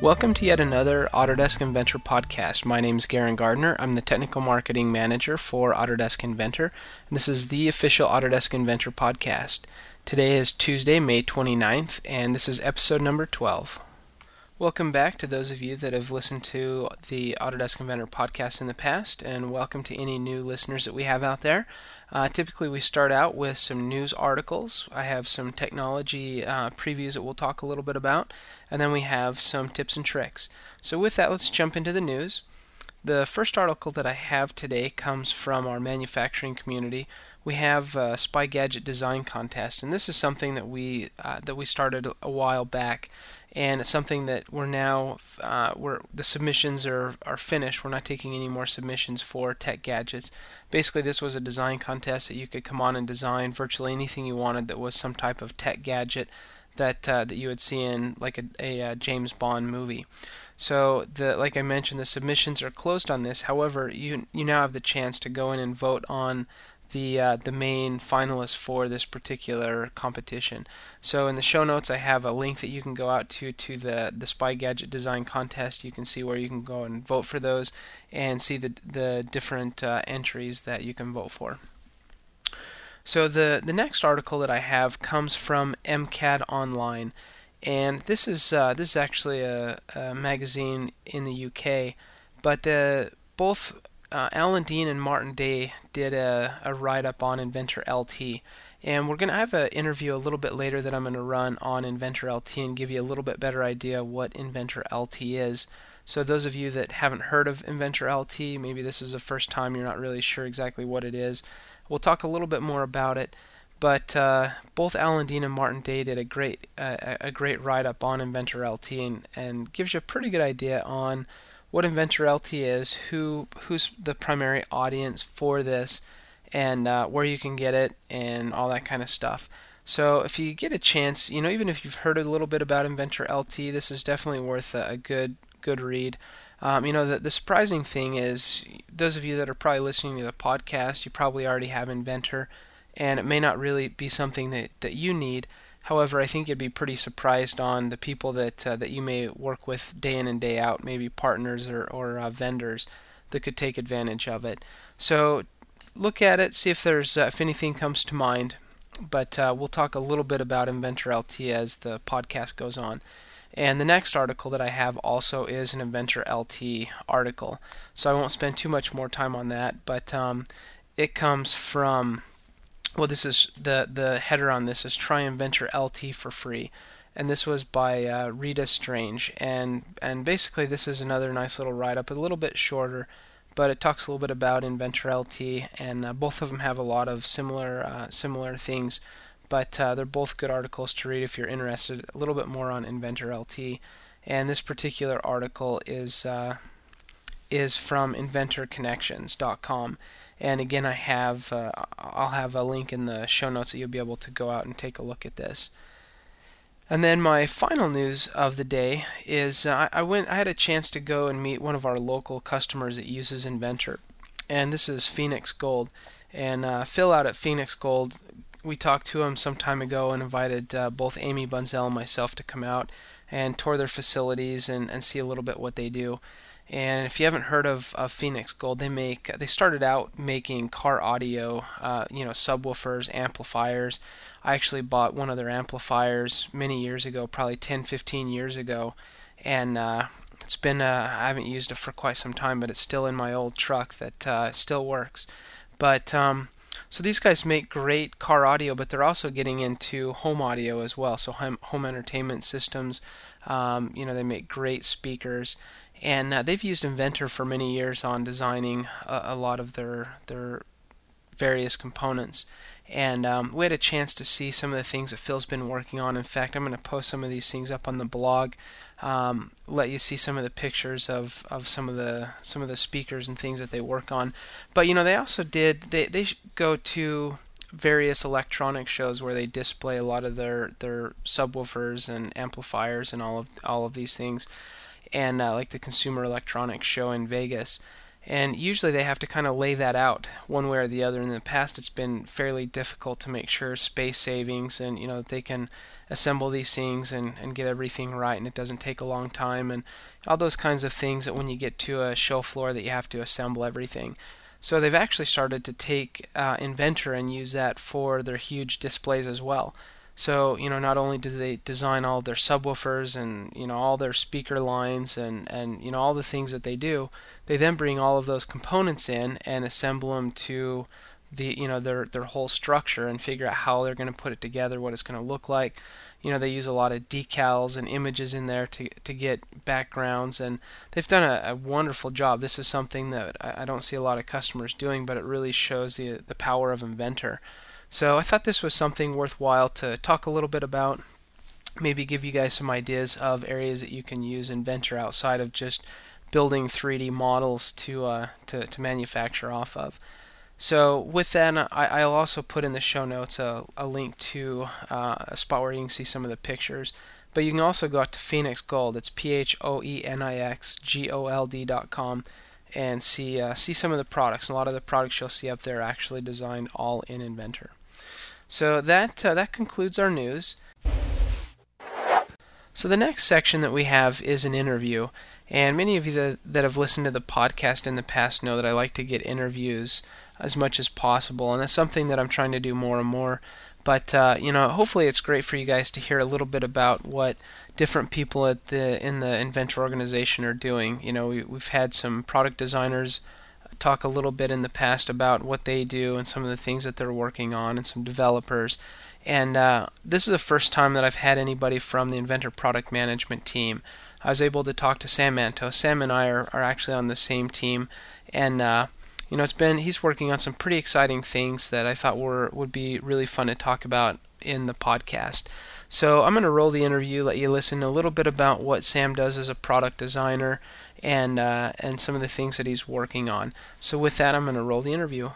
Welcome to yet another Autodesk Inventor podcast. My name is Garen Gardner. I'm the Technical Marketing Manager for Autodesk Inventor, and this is the official Autodesk Inventor podcast. Today is Tuesday, May 29th, and this is episode number 12. Welcome back to those of you that have listened to the Autodesk Inventor podcast in the past, and welcome to any new listeners that we have out there. Uh, typically, we start out with some news articles. I have some technology uh, previews that we'll talk a little bit about, and then we have some tips and tricks. So, with that, let's jump into the news. The first article that I have today comes from our manufacturing community. We have a Spy Gadget Design Contest, and this is something that we uh, that we started a while back and it's something that we're now uh, we're the submissions are are finished. We're not taking any more submissions for tech gadgets. Basically, this was a design contest that you could come on and design virtually anything you wanted that was some type of tech gadget that uh, that you would see in like a, a, a, James Bond movie. So the like I mentioned, the submissions are closed on this. However, you you now have the chance to go in and vote on the uh, the main finalists for this particular competition. So in the show notes, I have a link that you can go out to to the the Spy Gadget Design Contest. You can see where you can go and vote for those, and see the the different uh, entries that you can vote for. So the the next article that I have comes from MCAD Online, and this is uh, this is actually a, a, magazine in the UK, but uh, both uh, Alan Dean and Martin Day did a, a write up on Inventor LT. And we're going to have an interview a little bit later that I'm going to run on Inventor LT and give you a little bit better idea what Inventor LT is. So, those of you that haven't heard of Inventor LT, maybe this is the first time you're not really sure exactly what it is, we'll talk a little bit more about it. But uh, both Alan Dean and Martin Day did a great uh, a great write up on Inventor LT and, and gives you a pretty good idea on what Inventor LT is, who who's the primary audience for this, and uh, where you can get it, and all that kind of stuff. So if you get a chance, you know, even if you've heard a little bit about Inventor LT, this is definitely worth a, a good good read. Um, you know, the, the surprising thing is, those of you that are probably listening to the podcast, you probably already have Inventor, and it may not really be something that, that you need. However, I think you'd be pretty surprised on the people that uh, that you may work with day in and day out, maybe partners or, or uh, vendors that could take advantage of it. So look at it, see if there's uh, if anything comes to mind. But uh, we'll talk a little bit about Inventor LT as the podcast goes on. And the next article that I have also is an Inventor LT article. So I won't spend too much more time on that, but um, it comes from well, this is the the header on this is try Inventor LT for free, and this was by uh, Rita Strange, and and basically this is another nice little write up, a little bit shorter, but it talks a little bit about Inventor LT, and uh, both of them have a lot of similar uh, similar things, but uh, they're both good articles to read if you're interested a little bit more on Inventor LT, and this particular article is uh, is from InventorConnections.com and again, I have uh, I'll have a link in the show notes that you'll be able to go out and take a look at this. And then my final news of the day is uh, I went I had a chance to go and meet one of our local customers that uses Inventor, and this is Phoenix Gold. And uh, Phil out at Phoenix Gold, we talked to him some time ago and invited uh, both Amy Bunzel and myself to come out and tour their facilities and, and see a little bit what they do. And if you haven't heard of, of Phoenix Gold, they make they started out making car audio, uh, you know, subwoofers, amplifiers. I actually bought one of their amplifiers many years ago, probably 10, 15 years ago, and uh, it's been uh, I haven't used it for quite some time, but it's still in my old truck that uh, still works. But um, so these guys make great car audio, but they're also getting into home audio as well. So home, home entertainment systems. Um, you know, they make great speakers and uh, they've used Inventor for many years on designing a, a lot of their their various components. And um, we had a chance to see some of the things that Phil's been working on. In fact, I'm going to post some of these things up on the blog, um, let you see some of the pictures of, of some of the some of the speakers and things that they work on. But you know, they also did they they go to various electronic shows where they display a lot of their their subwoofers and amplifiers and all of all of these things and uh, like the Consumer Electronics Show in Vegas. and usually they have to kind of lay that out one way or the other. In the past, it's been fairly difficult to make sure space savings and you know that they can assemble these things and, and get everything right, and it doesn't take a long time, and all those kinds of things that when you get to a show floor that you have to assemble everything. So they've actually started to take uh, Inventor and use that for their huge displays as well. So you know, not only do they design all their subwoofers and you know all their speaker lines and and you know all the things that they do, they then bring all of those components in and assemble them to the you know their their whole structure and figure out how they're going to put it together, what it's going to look like. You know, they use a lot of decals and images in there to to get backgrounds, and they've done a, a wonderful job. This is something that I, I don't see a lot of customers doing, but it really shows the the power of Inventor. So I thought this was something worthwhile to talk a little bit about. Maybe give you guys some ideas of areas that you can use Inventor outside of just building 3D models to uh, to, to manufacture off of. So with that, I, will also put in the show notes a, a link to uh, a spot where you can see some of the pictures. But you can also go out to Phoenix Gold. It's P H O E N I X G O L D dot com and see uh, see some of the products. A lot of the products you'll see up there are actually designed all in Inventor. So that uh, that concludes our news. So the next section that we have is an interview, and many of you that, that have listened to the podcast in the past know that I like to get interviews as much as possible, and that's something that I'm trying to do more and more. But uh, you know, hopefully, it's great for you guys to hear a little bit about what different people at the in the Inventor organization are doing. You know, we, we've had some product designers talk a little bit in the past about what they do and some of the things that they're working on, and some developers. And uh, this is the first time that I've had anybody from the Inventor product management team. I was able to talk to Sam Antos. Sam and I are, are actually on the same team, and uh, you know, it's been he's working on some pretty exciting things that I thought were would be really fun to talk about in the podcast. So I'm going to roll the interview, let you listen a little bit about what Sam does as a product designer, and uh, and some of the things that he's working on. So with that, I'm going to roll the interview.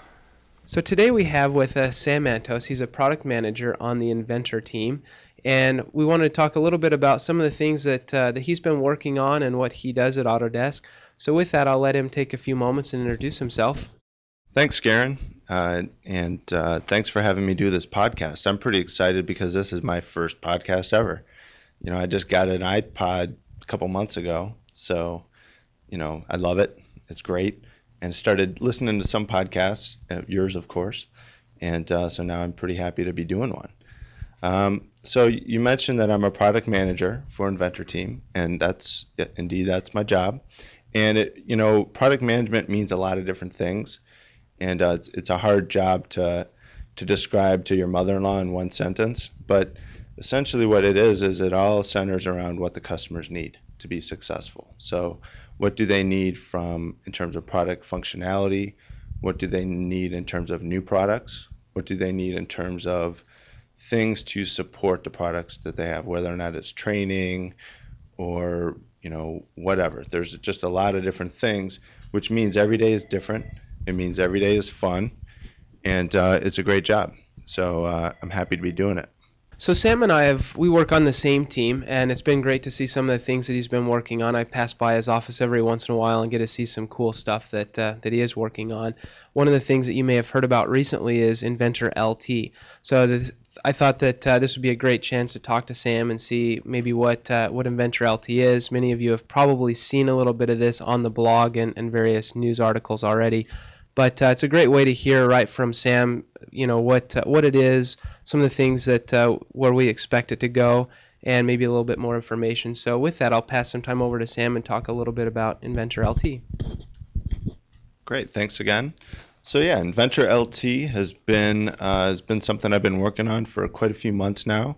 So today we have with us Sam Antos. He's a product manager on the Inventor team, and we want to talk a little bit about some of the things that uh, that he's been working on and what he does at Autodesk. So with that, I'll let him take a few moments and introduce himself. Thanks, Garen, uh, and uh, thanks for having me do this podcast. I'm pretty excited because this is my first podcast ever. You know, I just got an iPod a couple months ago, so you know, I love it. It's great. And started listening to some podcasts, uh, yours, of course. And uh, so now I'm pretty happy to be doing one. Um, so you mentioned that I'm a product manager for Inventor Team, and that's indeed that's my job. And it, you know, product management means a lot of different things, and uh, it's, it's a hard job to to describe to your mother-in-law in one sentence. But essentially, what it is is it all centers around what the customers need to be successful. So what do they need from in terms of product functionality? What do they need in terms of new products? What do they need in terms of things to support the products that they have, whether or not it's training or you know whatever. There's just a lot of different things, which means every day is different. It means every day is fun, and uh, it's a great job. So uh, I'm happy to be doing it. So Sam and I have we work on the same team, and it's been great to see some of the things that he's been working on. I pass by his office every once in a while and get to see some cool stuff that uh, that he is working on. One of the things that you may have heard about recently is Inventor LT. So this, I thought that uh, this would be a great chance to talk to Sam and see maybe what uh, what Inventor LT is. Many of you have probably seen a little bit of this on the blog and, and various news articles already. But uh, it's a great way to hear right from Sam, you know what uh, what it is, some of the things that uh, where we expect it to go, and maybe a little bit more information. So with that, I'll pass some time over to Sam and talk a little bit about Inventor LT. Great, thanks again. So yeah, Inventor LT has been uh, has been something I've been working on for quite a few months now,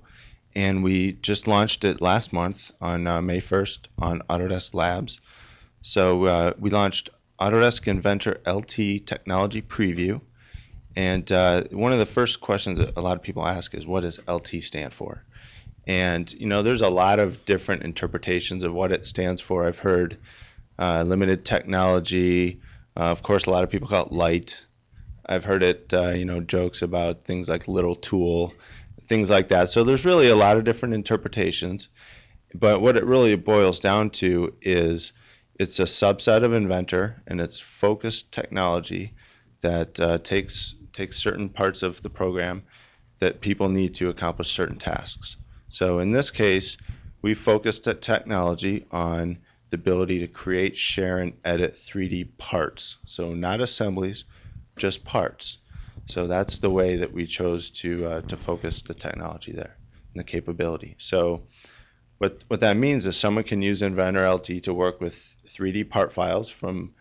and we just launched it last month on uh, May 1st on Autodesk Labs. So uh, we launched Autodesk Inventor LT Technology Preview. And uh, one of the first questions that a lot of people ask is, what does LT stand for? And you know, there's a lot of different interpretations of what it stands for. I've heard uh, limited technology. Uh, of course, a lot of people call it light. I've heard it, uh, you know, jokes about things like little tool, things like that. So there's really a lot of different interpretations. But what it really boils down to is it's a subset of Inventor, and it's focused technology that uh, takes takes certain parts of the program that people need to accomplish certain tasks. So in this case, we focused at technology on the ability to create, share, and edit 3D parts. So not assemblies, just parts. So that's the way that we chose to uh, to focus the technology there and the capability. So what what that means is someone can use Inventor LT to work with 3D part files from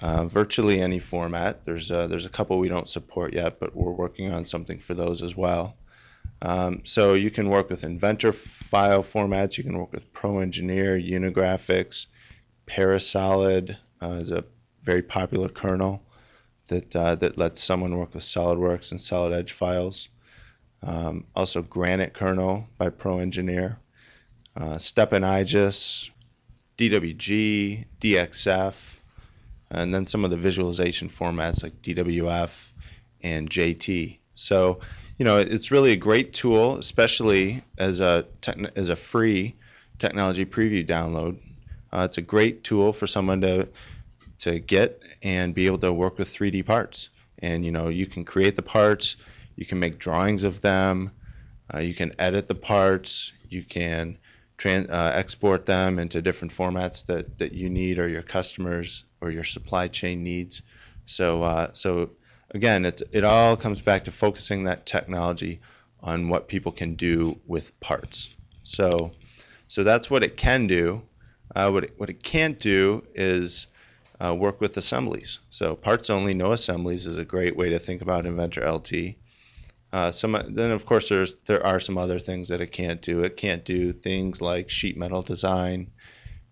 uh, virtually any format. There's a, there's a couple we don't support yet, but we're working on something for those as well. Um, so you can work with Inventor file formats. You can work with Pro Engineer, Unigraphics, Parasolid uh, is a very popular kernel that uh, that lets someone work with SolidWorks and Solid Edge files. Um, also Granite kernel by Pro Engineer, Step and IGES, DWG, DXF, and then some of the visualization formats like DWF and JT. So, you know, it's really a great tool, especially as a as a free technology preview download. Uh, it's a great tool for someone to to get and be able to work with 3D parts. And you know, you can create the parts, you can make drawings of them, uh, you can edit the parts, you can tran- uh, export them into different formats that, that you need or your customers or your supply chain needs. So, uh, so again, it, it all comes back to focusing that technology on what people can do with parts. So, so that's what it can do. Uh, what, it, what it can't do is uh, work with assemblies. So parts only, no assemblies is a great way to think about Inventor LT. Uh, some then of course there's there are some other things that it can't do. It can't do things like sheet metal design,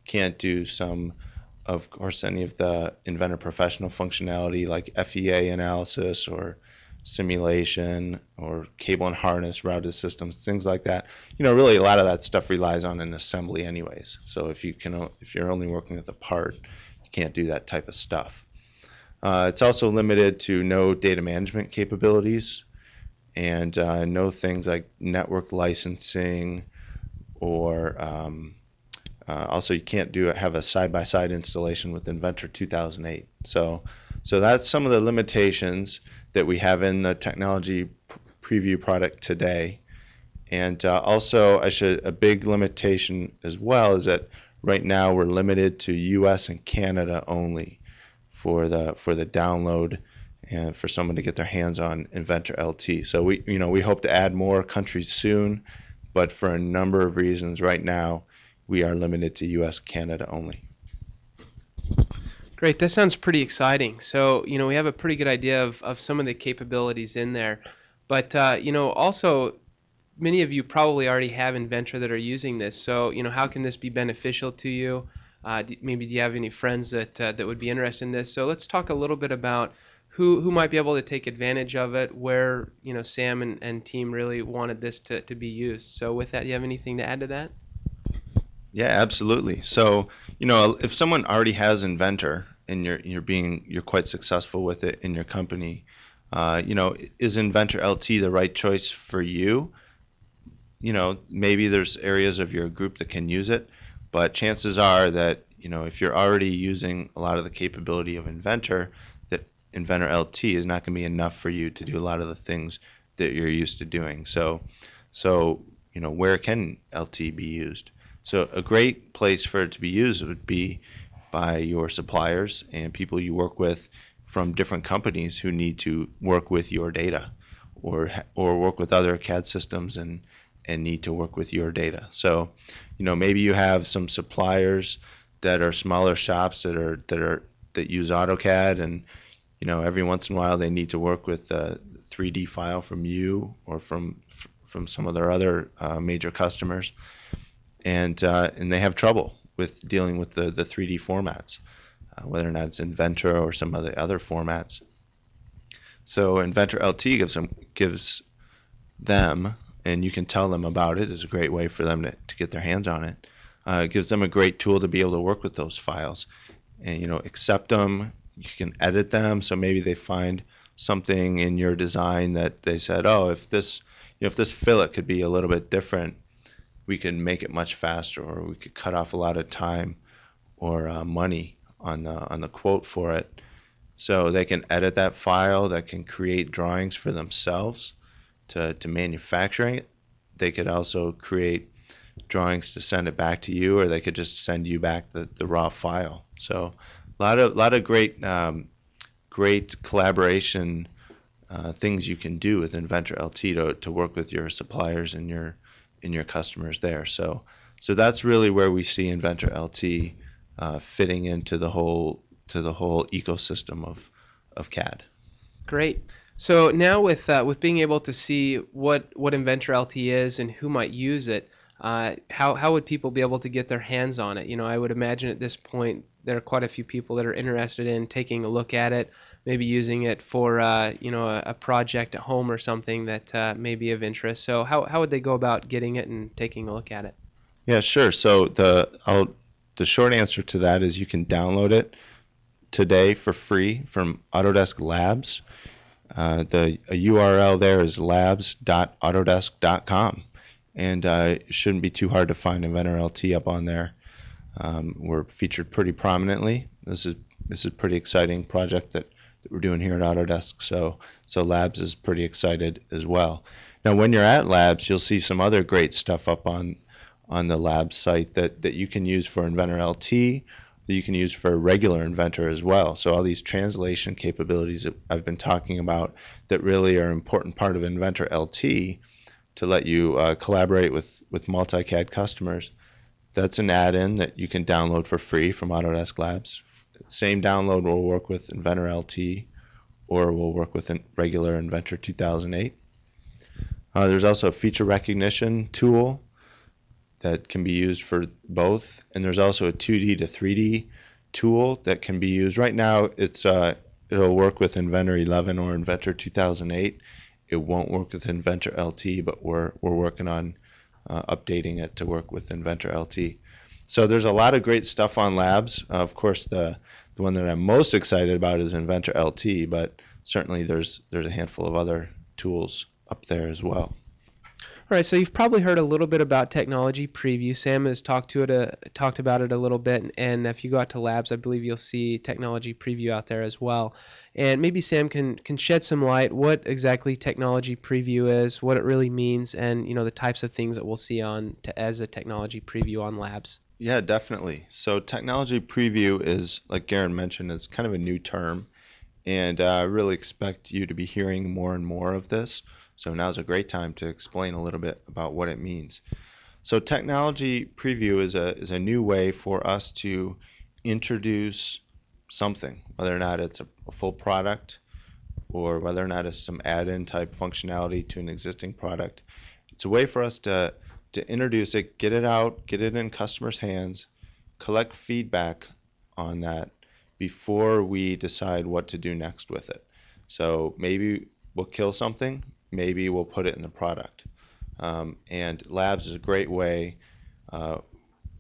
can't do some of course any of the Inventor professional functionality like FEA analysis or simulation or cable and harness routed systems things like that. You know really a lot of that stuff relies on an assembly anyways. So if you can if you're only working with a part you can't do that type of stuff. Uh, it's also limited to no data management capabilities and uh, no things like network licensing or um, uh, also you can't do have a side-by-side installation with Inventor 2008. So, so that's some of the limitations that we have in the technology preview product today. And uh, also, I should a big limitation as well is that right now we're limited to U.S. and Canada only for the for the download and for someone to get their hands on Inventor LT. So we, you know, we hope to add more countries soon, but for a number of reasons, right now we are limited to U.S. Canada only. Great, that sounds pretty exciting. So you know, we have a pretty good idea of, of some of the capabilities in there, but uh, you know, also many of you probably already have Inventor that are using this. So you know, how can this be beneficial to you? Uh, maybe do you have any friends that uh, that would be interested in this? So let's talk a little bit about who who might be able to take advantage of it, where you know Sam and, and team really wanted this to, to be used. So with that, do you have anything to add to that? Yeah, absolutely. So you know, if someone already has Inventor and you're you're being you're quite successful with it in your company, uh, you know, is Inventor LT the right choice for you? You know, maybe there's areas of your group that can use it, but chances are that you know if you're already using a lot of the capability of Inventor, Inventor LT is not going to be enough for you to do a lot of the things that you're used to doing. So, so you know, where can LT be used? So a great place for it to be used would be by your suppliers and people you work with from different companies who need to work with your data or or work with other CAD systems and and need to work with your data. So, you know, maybe you have some suppliers that are smaller shops that are that are that use AutoCAD and you know, every once in a while they need to work with a 3D file from you or from from some of their other uh, major customers, and uh, and they have trouble with dealing with the the 3D formats, uh, whether or not it's Inventor or some of the other formats. So Inventor LT gives them gives them, and you can tell them about it. is a great way for them to, to get their hands on it. Uh, it gives them a great tool to be able to work with those files, and you know accept them, you can edit them. So maybe they find something in your design that they said, oh, if this you know, if this fillet could be a little bit different, we could make it much faster, or we could cut off a lot of time, or uh, money on the on the quote for it. So they can edit that file, that can create drawings for themselves to, to manufacturing it. They could also create drawings to send it back to you, or they could just send you back the, the raw file. So a lot of lot of great um, great collaboration uh, things you can do with Inventor LT to, to work with your suppliers and your and your customers there. So so that's really where we see Inventor LT uh, fitting into the whole to the whole ecosystem of of CAD. Great. So now with uh, with being able to see what what Inventor LT is and who might use it, uh, how how would people be able to get their hands on it? You know, I would imagine at this point there are quite a few people that are interested in taking a look at it, maybe using it for uh, you know a, a, project at home or something that uh, may be of interest. So how how would they go about getting it and taking a look at it? Yeah, sure. So the I'll, the short answer to that is you can download it today for free from Autodesk Labs. Uh, the URL there is labs.autodesk.com, and uh, shouldn't be too hard to find Inventor LT up on there. Um, we're featured pretty prominently. This is this is a pretty exciting project that, that we're doing here at Autodesk. So so Labs is pretty excited as well. Now, when you're at Labs, you'll see some other great stuff up on on the Labs site that, that you can use for Inventor LT that you can use for regular Inventor as well. So all these translation capabilities that I've been talking about that really are an important part of Inventor LT to let you uh, collaborate with, with multi-CAD customers. That's an add-in that you can download for free from Autodesk Labs. Same download will work with Inventor LT or will work with regular Inventor 2008. Uh, there's also a feature recognition tool that can be used for both. And there's also a 2D to 3D tool that can be used. Right now, it's uh, it'll work with Inventor 11 or Inventor 2008. It won't work with Inventor LT, but we're we're working on uh, updating it to work with Inventor LT. So there's a lot of great stuff on Labs. Uh, of course, the the one that I'm most excited about is Inventor LT, but certainly there's there's a handful of other tools up there as well. All right, so you've probably heard a little bit about technology preview. Sam has talked to it, uh, talked about it a little bit, and if you go out to labs, I believe you'll see technology preview out there as well. And maybe Sam can can shed some light what exactly technology preview is, what it really means, and you know the types of things that we'll see on to, as a technology preview on labs. Yeah, definitely. So technology preview is, like Garen mentioned, it's kind of a new term, and uh, I really expect you to be hearing more and more of this. So now's a great time to explain a little bit about what it means. So technology preview is a is a new way for us to introduce something, whether or not it's a, a full product or whether or not it's some add-in type functionality to an existing product. It's a way for us to to introduce it, get it out, get it in customers' hands, collect feedback on that before we decide what to do next with it. So maybe we'll kill something, maybe we'll put it in the product. Um, and Labs is a great way uh,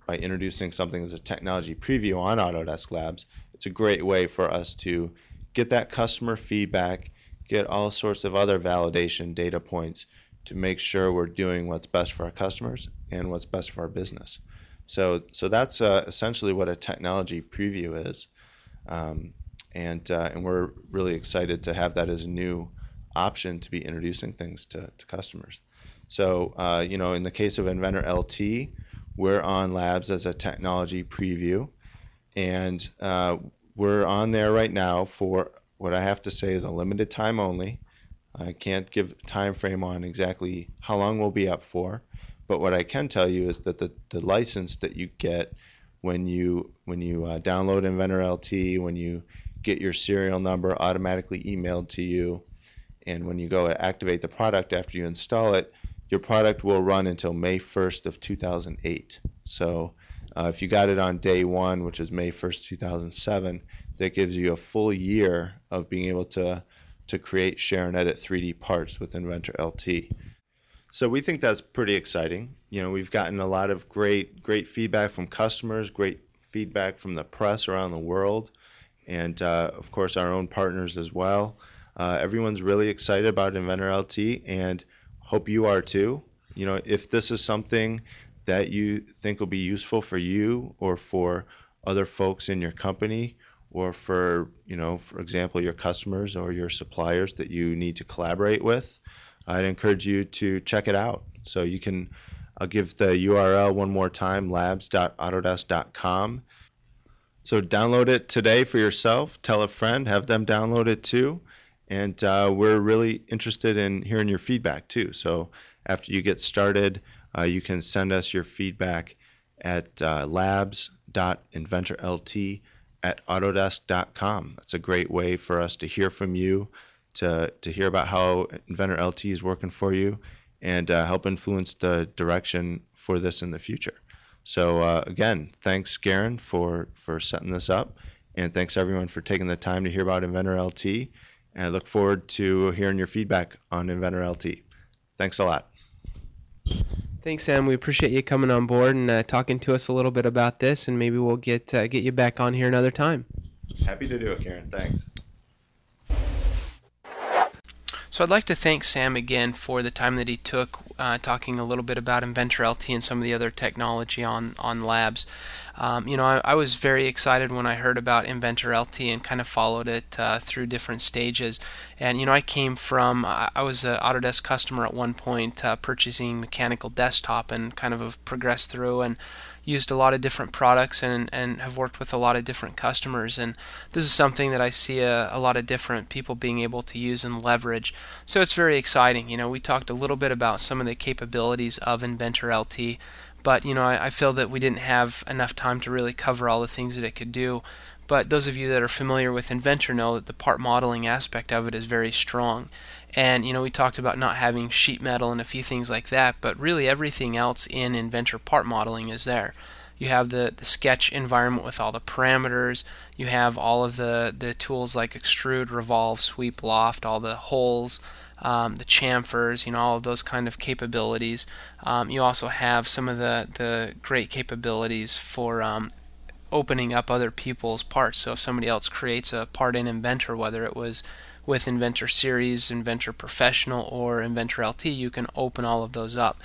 by introducing something as a technology preview on Autodesk Labs. It's a great way for us to get that customer feedback, get all sorts of other validation data points to make sure we're doing what's best for our customers and what's best for our business. So, so that's uh, essentially what a technology preview is, um, and uh, and we're really excited to have that as a new option to be introducing things to, to customers. So, uh, you know, in the case of Inventor LT, we're on Labs as a technology preview, and uh, we're on there right now for what I have to say is a limited time only. I can't give time frame on exactly how long we'll be up for, but what I can tell you is that the, the license that you get when you when you uh, download Inventor LT, when you get your serial number automatically emailed to you, and when you go to activate the product after you install it, your product will run until May 1st of 2008. So uh, if you got it on day one, which is May 1st, 2007, that gives you a full year of being able to to create, share, and edit 3D parts with Inventor LT. So we think that's pretty exciting. You know, we've gotten a lot of great great feedback from customers, great feedback from the press around the world, and uh, of course our own partners as well. Uh, everyone's really excited about Inventor LT and hope you are too. You know, if this is something that you think will be useful for you or for other folks in your company or for, you know, for example, your customers or your suppliers that you need to collaborate with, I'd encourage you to check it out. So you can, I'll give the URL one more time, labs.autodesk.com. So download it today for yourself. Tell a friend, have them download it too. And uh, we're really interested in hearing your feedback too. So after you get started, uh, you can send us your feedback at uh, labs.inventorlt at autodesk.com. That's a great way for us to hear from you, to, to hear about how Inventor LT is working for you, and uh, help influence the direction for this in the future. So uh, again, thanks, Garen, for for setting this up, and thanks everyone for taking the time to hear about Inventor LT. And I look forward to hearing your feedback on Inventor LT. Thanks a lot. Thanks, Sam. We appreciate you coming on board and uh, talking to us a little bit about this, and maybe we'll get uh, get you back on here another time. Happy to do it, Garen. Thanks. So I'd like to thank Sam again for the time that he took uh, talking a little bit about Inventor LT and some of the other technology on on labs. Um, you know, I, I, was very excited when I heard about Inventor LT and kind of followed it uh, through different stages. And you know, I came from I was an Autodesk customer at one point, uh, purchasing mechanical desktop, and kind of have progressed through and used a lot of different products and, and have worked with a lot of different customers. And this is something that I see a, a lot of different people being able to use and leverage. So it's very exciting. You know, we talked a little bit about some of the capabilities of Inventor LT, but you know, I, I feel that we didn't have enough time to really cover all the things that it could do. But those of you that are familiar with Inventor know that the part modeling aspect of it is very strong. And you know, we talked about not having sheet metal and a few things like that, but really everything else in Inventor part modeling is there. You have the, the sketch environment with all the parameters. You have all of the, the tools like extrude, revolve, sweep, loft, all the holes, um, the chamfers, you know, all of those kind of capabilities. Um, you also have some of the, the great capabilities for um, opening up other people's parts. So if somebody else creates a part in Inventor, whether it was with Inventor Series, Inventor Professional, or Inventor LT, you can open all of those up.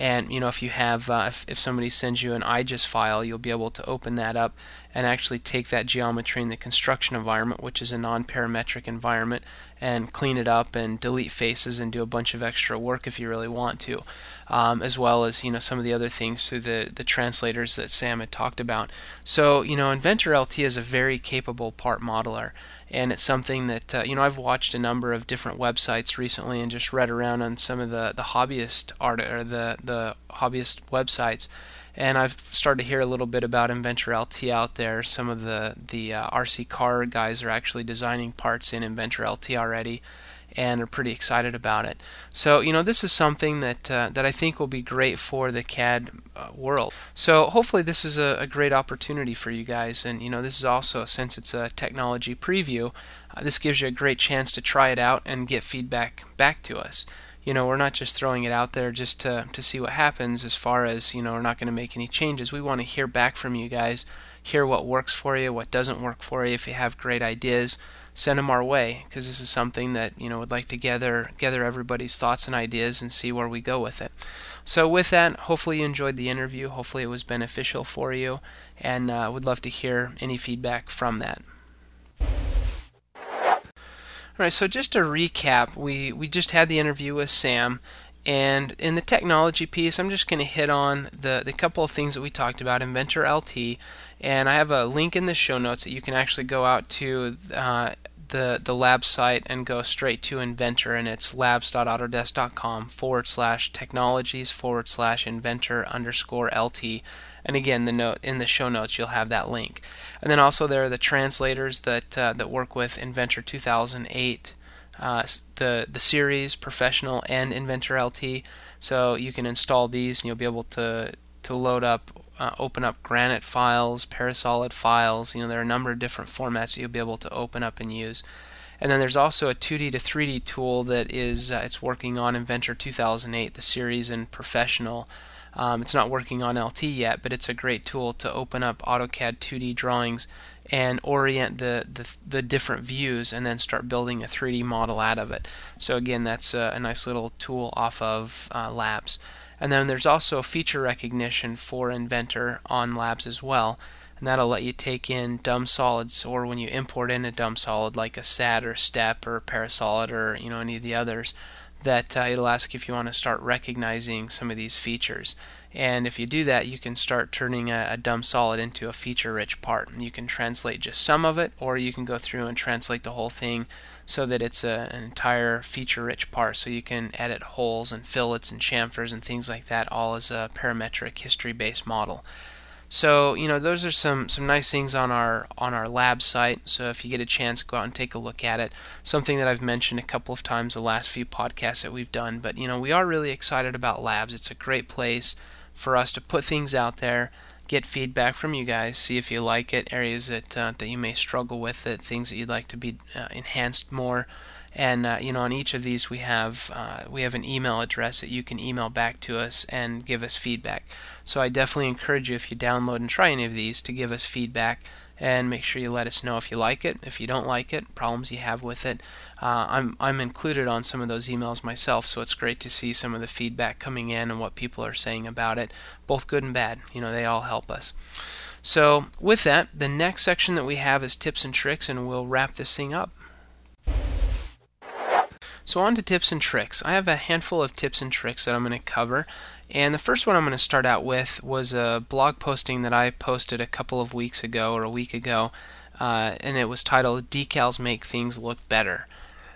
And you know, if you have, uh, if, if somebody sends you an IGES file, you'll be able to open that up and actually take that geometry in the construction environment, which is a non-parametric environment, and clean it up and delete faces and do a bunch of extra work if you really want to, um, as well as you know some of the other things through the the translators that Sam had talked about. So you know, Inventor LT is a very capable part modeler and it's something that uh, you know I've watched a number of different websites recently and just read around on some of the the hobbyist art or the the hobbyist websites and I've started to hear a little bit about Inventor LT out there. Some of the the uh, RC car guys are actually designing parts in Inventor LT already, and are pretty excited about it. So you know this is something that uh, that I think will be great for the CAD uh, world. So hopefully this is a, a, great opportunity for you guys, and you know this is also since it's a technology preview, uh, this gives you a great chance to try it out and get feedback back to us. You know we're not just throwing it out there just to to see what happens. As far as you know we're not going to make any changes. We want to hear back from you guys, hear what works for you, what doesn't work for you. If you have great ideas send them our way because this is something that you know would like to gather gather everybody's thoughts and ideas and see where we go with it. So with that, hopefully you enjoyed the interview. Hopefully it was beneficial for you, and uh, would love to hear any feedback from that. All right, so just to recap, we, we just had the interview with Sam, and in the technology piece, I'm just going to hit on the, the couple of things that we talked about, Inventor LT, and I have a link in the show notes that you can actually go out to uh, the, the lab site and go straight to Inventor, and it's labs.autodesk.com forward slash technologies forward slash inventor underscore LT. And again, the note in the show notes, you'll have that link. And then also there are the translators that uh, that work with Inventor 2008, uh, the the series, Professional, and Inventor LT. So you can install these, and you'll be able to to load up uh, open up Granite files, Parasolid files. You know, there are a number of different formats that you'll be able to open up and use. And then there's also a 2D to 3D tool that is uh, it's working on Inventor 2008, the series and professional. Um, it's not working on LT yet, but it's a great tool to open up AutoCAD 2D drawings and orient the, the, the different views and then start building a 3D model out of it. So again, that's a, a nice little tool off of uh, Labs. And then there's also feature recognition for Inventor on Labs as well. And that'll let you take in dumb solids or when you import in a dumb solid like a SAT or STEP or Parasolid or you know any of the others that uh, it'll ask if you want to start recognizing some of these features. And if you do that, you can start turning a, a dumb solid into a feature rich part. And you can translate just some of it, or you can go through and translate the whole thing so that it's a, an entire feature rich part. So you can edit holes and fillets and chamfers and things like that, all as a parametric history based model. So you know those are some some nice things on our on our lab site. So if you get a chance, go out and take a look at it. Something that I've mentioned a couple of times the last few podcasts that we've done. But you know we are really excited about labs. It's a great place for us to put things out there, get feedback from you guys, see if you like it, areas that uh, that you may struggle with it, things that you'd like to be uh, enhanced more. And uh, you know, on each of these, we have uh, we have an email address that you can email back to us and give us feedback. So I definitely encourage you, if you download and try any of these, to give us feedback and make sure you let us know if you like it, if you don't like it, problems you have with it. Uh, I'm I'm included on some of those emails myself, so it's great to see some of the feedback coming in and what people are saying about it, both good and bad. You know, they all help us. So with that, the next section that we have is tips and tricks, and we'll wrap this thing up. So, on to tips and tricks. I have a handful of tips and tricks that I'm going to cover. And the first one I'm going to start out with was a blog posting that I posted a couple of weeks ago or a week ago, uh, and it was titled Decals Make Things Look Better.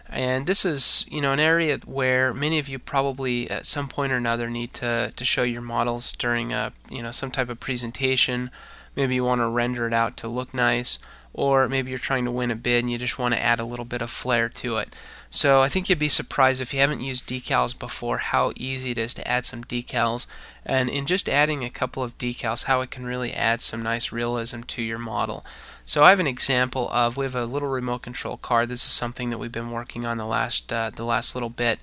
And this is, you know, an area where many of you probably at some point or another need to, to show your models during a, you know, some type of presentation. Maybe you want to render it out to look nice, or maybe you're trying to win a bid and you just want to add a little bit of flair to it. So I think you'd be surprised if you haven't used decals before how easy it is to add some decals and in just adding a couple of decals how it can really add some nice realism to your model. So I have an example of we have a little remote control car. This is something that we've been working on the last uh, the last little bit,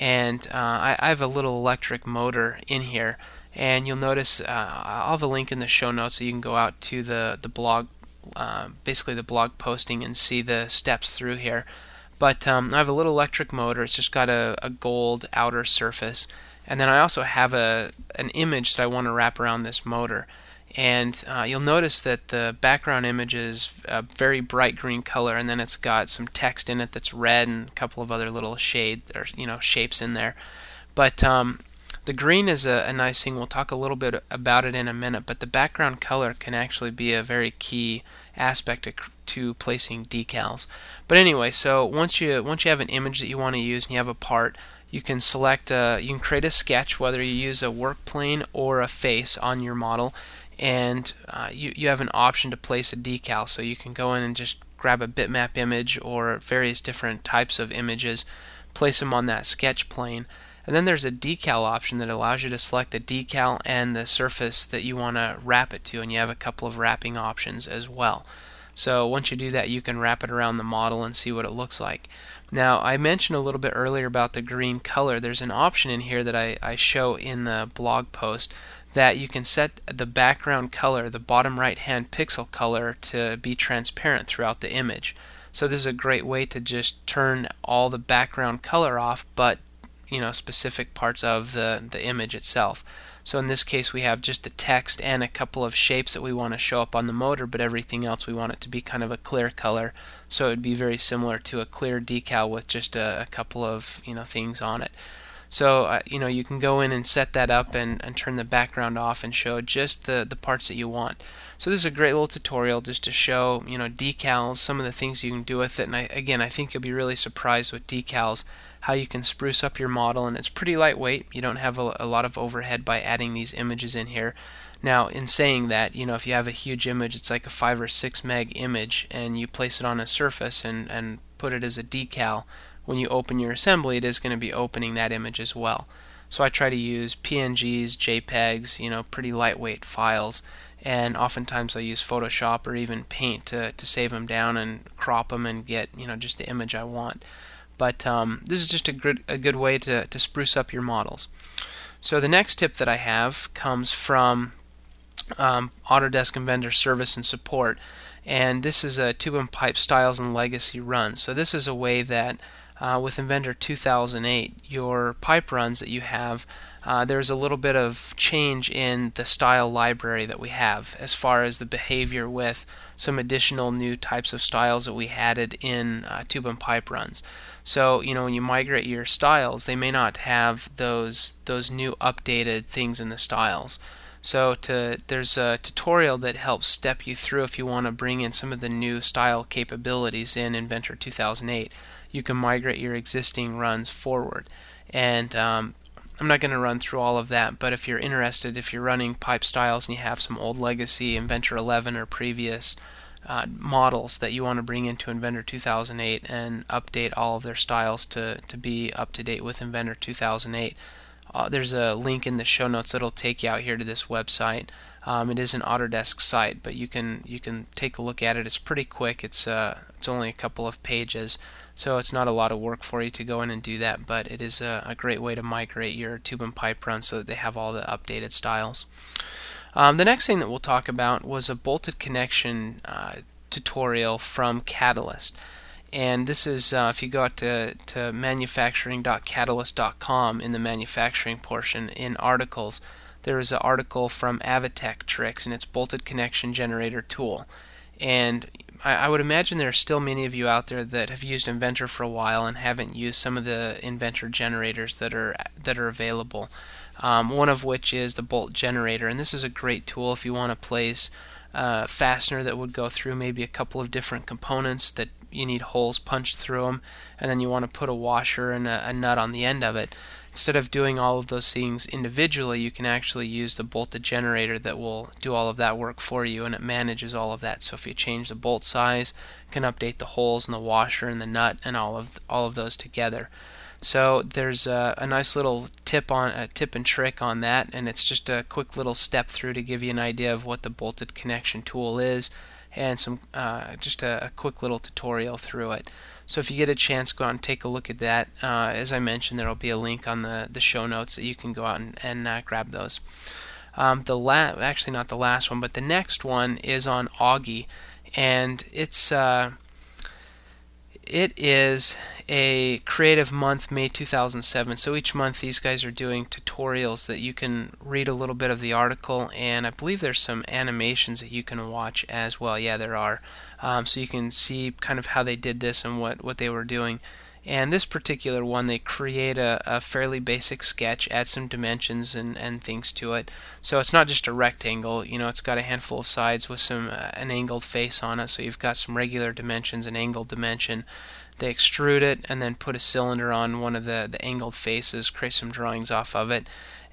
and uh, I, I, have a little electric motor in here. And you'll notice uh, I'll have a link in the show notes so you can go out to the the blog, uh, basically the blog posting, and see the steps through here. But um, I have a little electric motor. It's just got a, a gold outer surface. And then I also have a an image that I want to wrap around this motor. And uh, you'll notice that the background image is a very bright green color, and then it's got some text in it that's red and a couple of other little shade or you know shapes in there. But um, the green is a, a, nice thing. We'll talk a little bit about it in a minute. But the background color can actually be a very key aspect to placing decals. But anyway, so once you once you have an image that you want to use and you have a part, you can select a, you can create a sketch whether you use a work plane or a face on your model, and uh, you you have an option to place a decal. So you can go in and just grab a bitmap image or various different types of images, place them on that sketch plane. And then there's a decal option that allows you to select the decal and the surface that you want to wrap it to, and you have a couple of wrapping options as well. So once you do that, you can wrap it around the model and see what it looks like. Now, I mentioned a little bit earlier about the green color. There's an option in here that I, I show in the blog post that you can set the background color, the bottom right hand pixel color, to be transparent throughout the image. So this is a great way to just turn all the background color off, but you know specific parts of the, the image itself. So in this case we have just the text and a couple of shapes that we want to show up on the motor, but everything else we want it to be kind of a clear color. So it would be very similar to a clear decal with just a, a couple of you know things on it. So uh, you know you can go in and set that up and, and turn the background off and show just the, the parts that you want. So this is a great little tutorial just to show you know decals, some of the things you can do with it. And I, again, I think you'll be really surprised with decals how you can spruce up your model, and it's pretty lightweight. You don't have a, a, lot of overhead by adding these images in here. Now, in saying that, you know, if you have a huge image, it's like a 5 or 6 meg image, and you place it on a surface and, and put it as a decal, when you open your assembly, it is going to be opening that image as well. So I try to use PNGs, JPEGs, you know, pretty lightweight files, and oftentimes I use Photoshop or even Paint to, to save them down and crop them and get, you know, just the image I want. But um, this is just a good, a good way to, to spruce up your models. So the next tip that I have comes from um, Autodesk Inventor Service and Support, and this is a tube and pipe styles and legacy run. So this is a way that uh, with Inventor 2008, your pipe runs that you have, uh, there's a little bit of change in the style library that we have as far as the behavior with some additional new types of styles that we added in uh, tube and pipe runs. So you know when you migrate your styles, they may not have those those new updated things in the styles. So to, there's a tutorial that helps step you through if you want to bring in some of the new style capabilities in Inventor 2008. You can migrate your existing runs forward. And um, I'm not going to run through all of that, but if you're interested, if you're running pipe styles and you have some old legacy Inventor 11 or previous uh, models that you want to bring into Inventor 2008 and update all of their styles to, to be up to date with Inventor 2008, uh, there's a link in the show notes that'll take you out here to this website. Um, it is an Autodesk site, but you can you can take a look at it. It's pretty quick. It's uh, it's only a couple of pages, so it's not a lot of work for you to go in and do that. But it is a, a great way to migrate your tube and pipe run so that they have all the updated styles. Um, the next thing that we'll talk about was a bolted connection uh, tutorial from Cadalyst. And this is uh, if you go out to, to manufacturing.cadalyst.com in the manufacturing portion in articles there is an article from Avatech Tricks and its bolted connection generator tool. And I, I, would imagine there are still many of you out there that have used Inventor for a while and haven't used some of the Inventor generators that are that are available um, one of which is the bolt generator and this is a great tool if you want to place a fastener that would go through maybe a couple of different components that you need holes punched through them, and then you want to put a washer and a, a nut on the end of it. Instead of doing all of those things individually, you can actually use the bolted generator that will do all of that work for you, and it manages all of that. So if you change the bolt size, can update the holes in the washer and the nut and all of all of those together. So there's a, a, nice little tip on a tip and trick on that, and it's just a quick little step through to give you an idea of what the bolted connection tool is, and some uh, just a, a, quick little tutorial through it. So if you get a chance, go out and take a look at that. Uh, as I mentioned, there will be a link on the, the show notes that you can go out and, and uh, grab those. Um, the la- actually not the last one, but the next one is on AUGI, and it's uh, it is a creative month, May 2007. So each month these guys are doing tutorials that you can read a little bit of the article, and I believe there's some animations that you can watch as well. Yeah, there are. Um, so you can see kind of how they did this and what, what they were doing. And this particular one, they create a, a fairly basic sketch, add some dimensions and, and things to it. So it's not just a rectangle, you know, it's got a handful of sides with some uh, an angled face on it. So you've got some regular dimensions, an angled dimension. They extrude it and then put a cylinder on one of the, the angled faces, create some drawings off of it,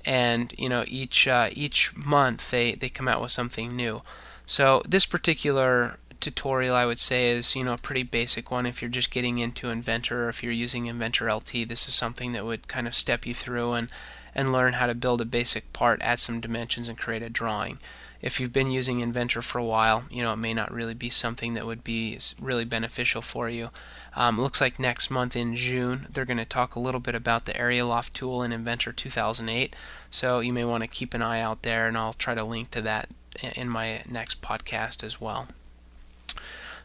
and you know each uh, each month they, they come out with something new. So this particular tutorial I would say is you know a pretty basic one. If you're just getting into Inventor or if you're using Inventor LT this is something that would kind of step you through and and learn how to build a basic part add some dimensions and create a drawing. If you've been using Inventor for a while you know it may not really be something that would be really beneficial for you. Um, looks like next month in June they're going to talk a little bit about the Area Loft tool in Inventor 2008 so you may want to keep an eye out there and I'll try to link to that in my next podcast as well.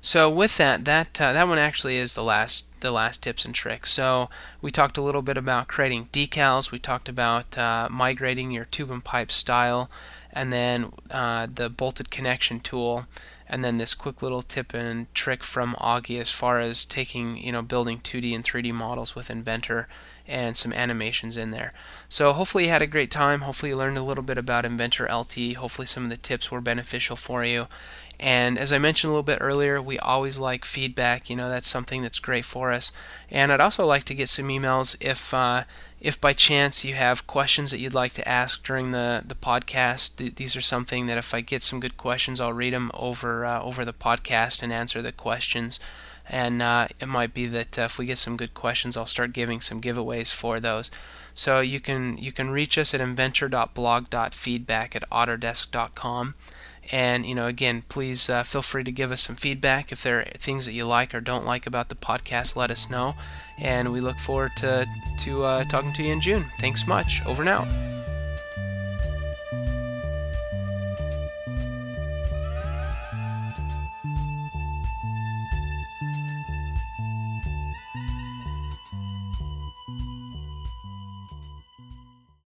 So with that, that uh, that one actually is the last the last tips and tricks. So we talked a little bit about creating decals. We talked about uh, migrating your tube and pipe style, and then uh, the bolted connection tool, and then this quick little tip and trick from AUGI as far as taking you know building 2D and 3D models with Inventor and some animations in there. So hopefully you had a great time. Hopefully you learned a little bit about Inventor LT. Hopefully some of the tips were beneficial for you. And as I mentioned a little bit earlier, we always like feedback. You know, that's something that's great for us. And I'd also like to get some emails if uh, if by chance you have questions that you'd like to ask during the, the podcast. Th- these are something that if I get some good questions, I'll read them over uh, over the podcast and answer the questions. And uh, it might be that uh, if we get some good questions, I'll start giving some giveaways for those. So you can you can reach us at inventor.blog.feedback at autodesk.com. And you know, again, please uh, feel free to give us some feedback if there are things that you like or don't like about the podcast. Let us know, and we look forward to to uh, talking to you in June. Thanks much. Over now.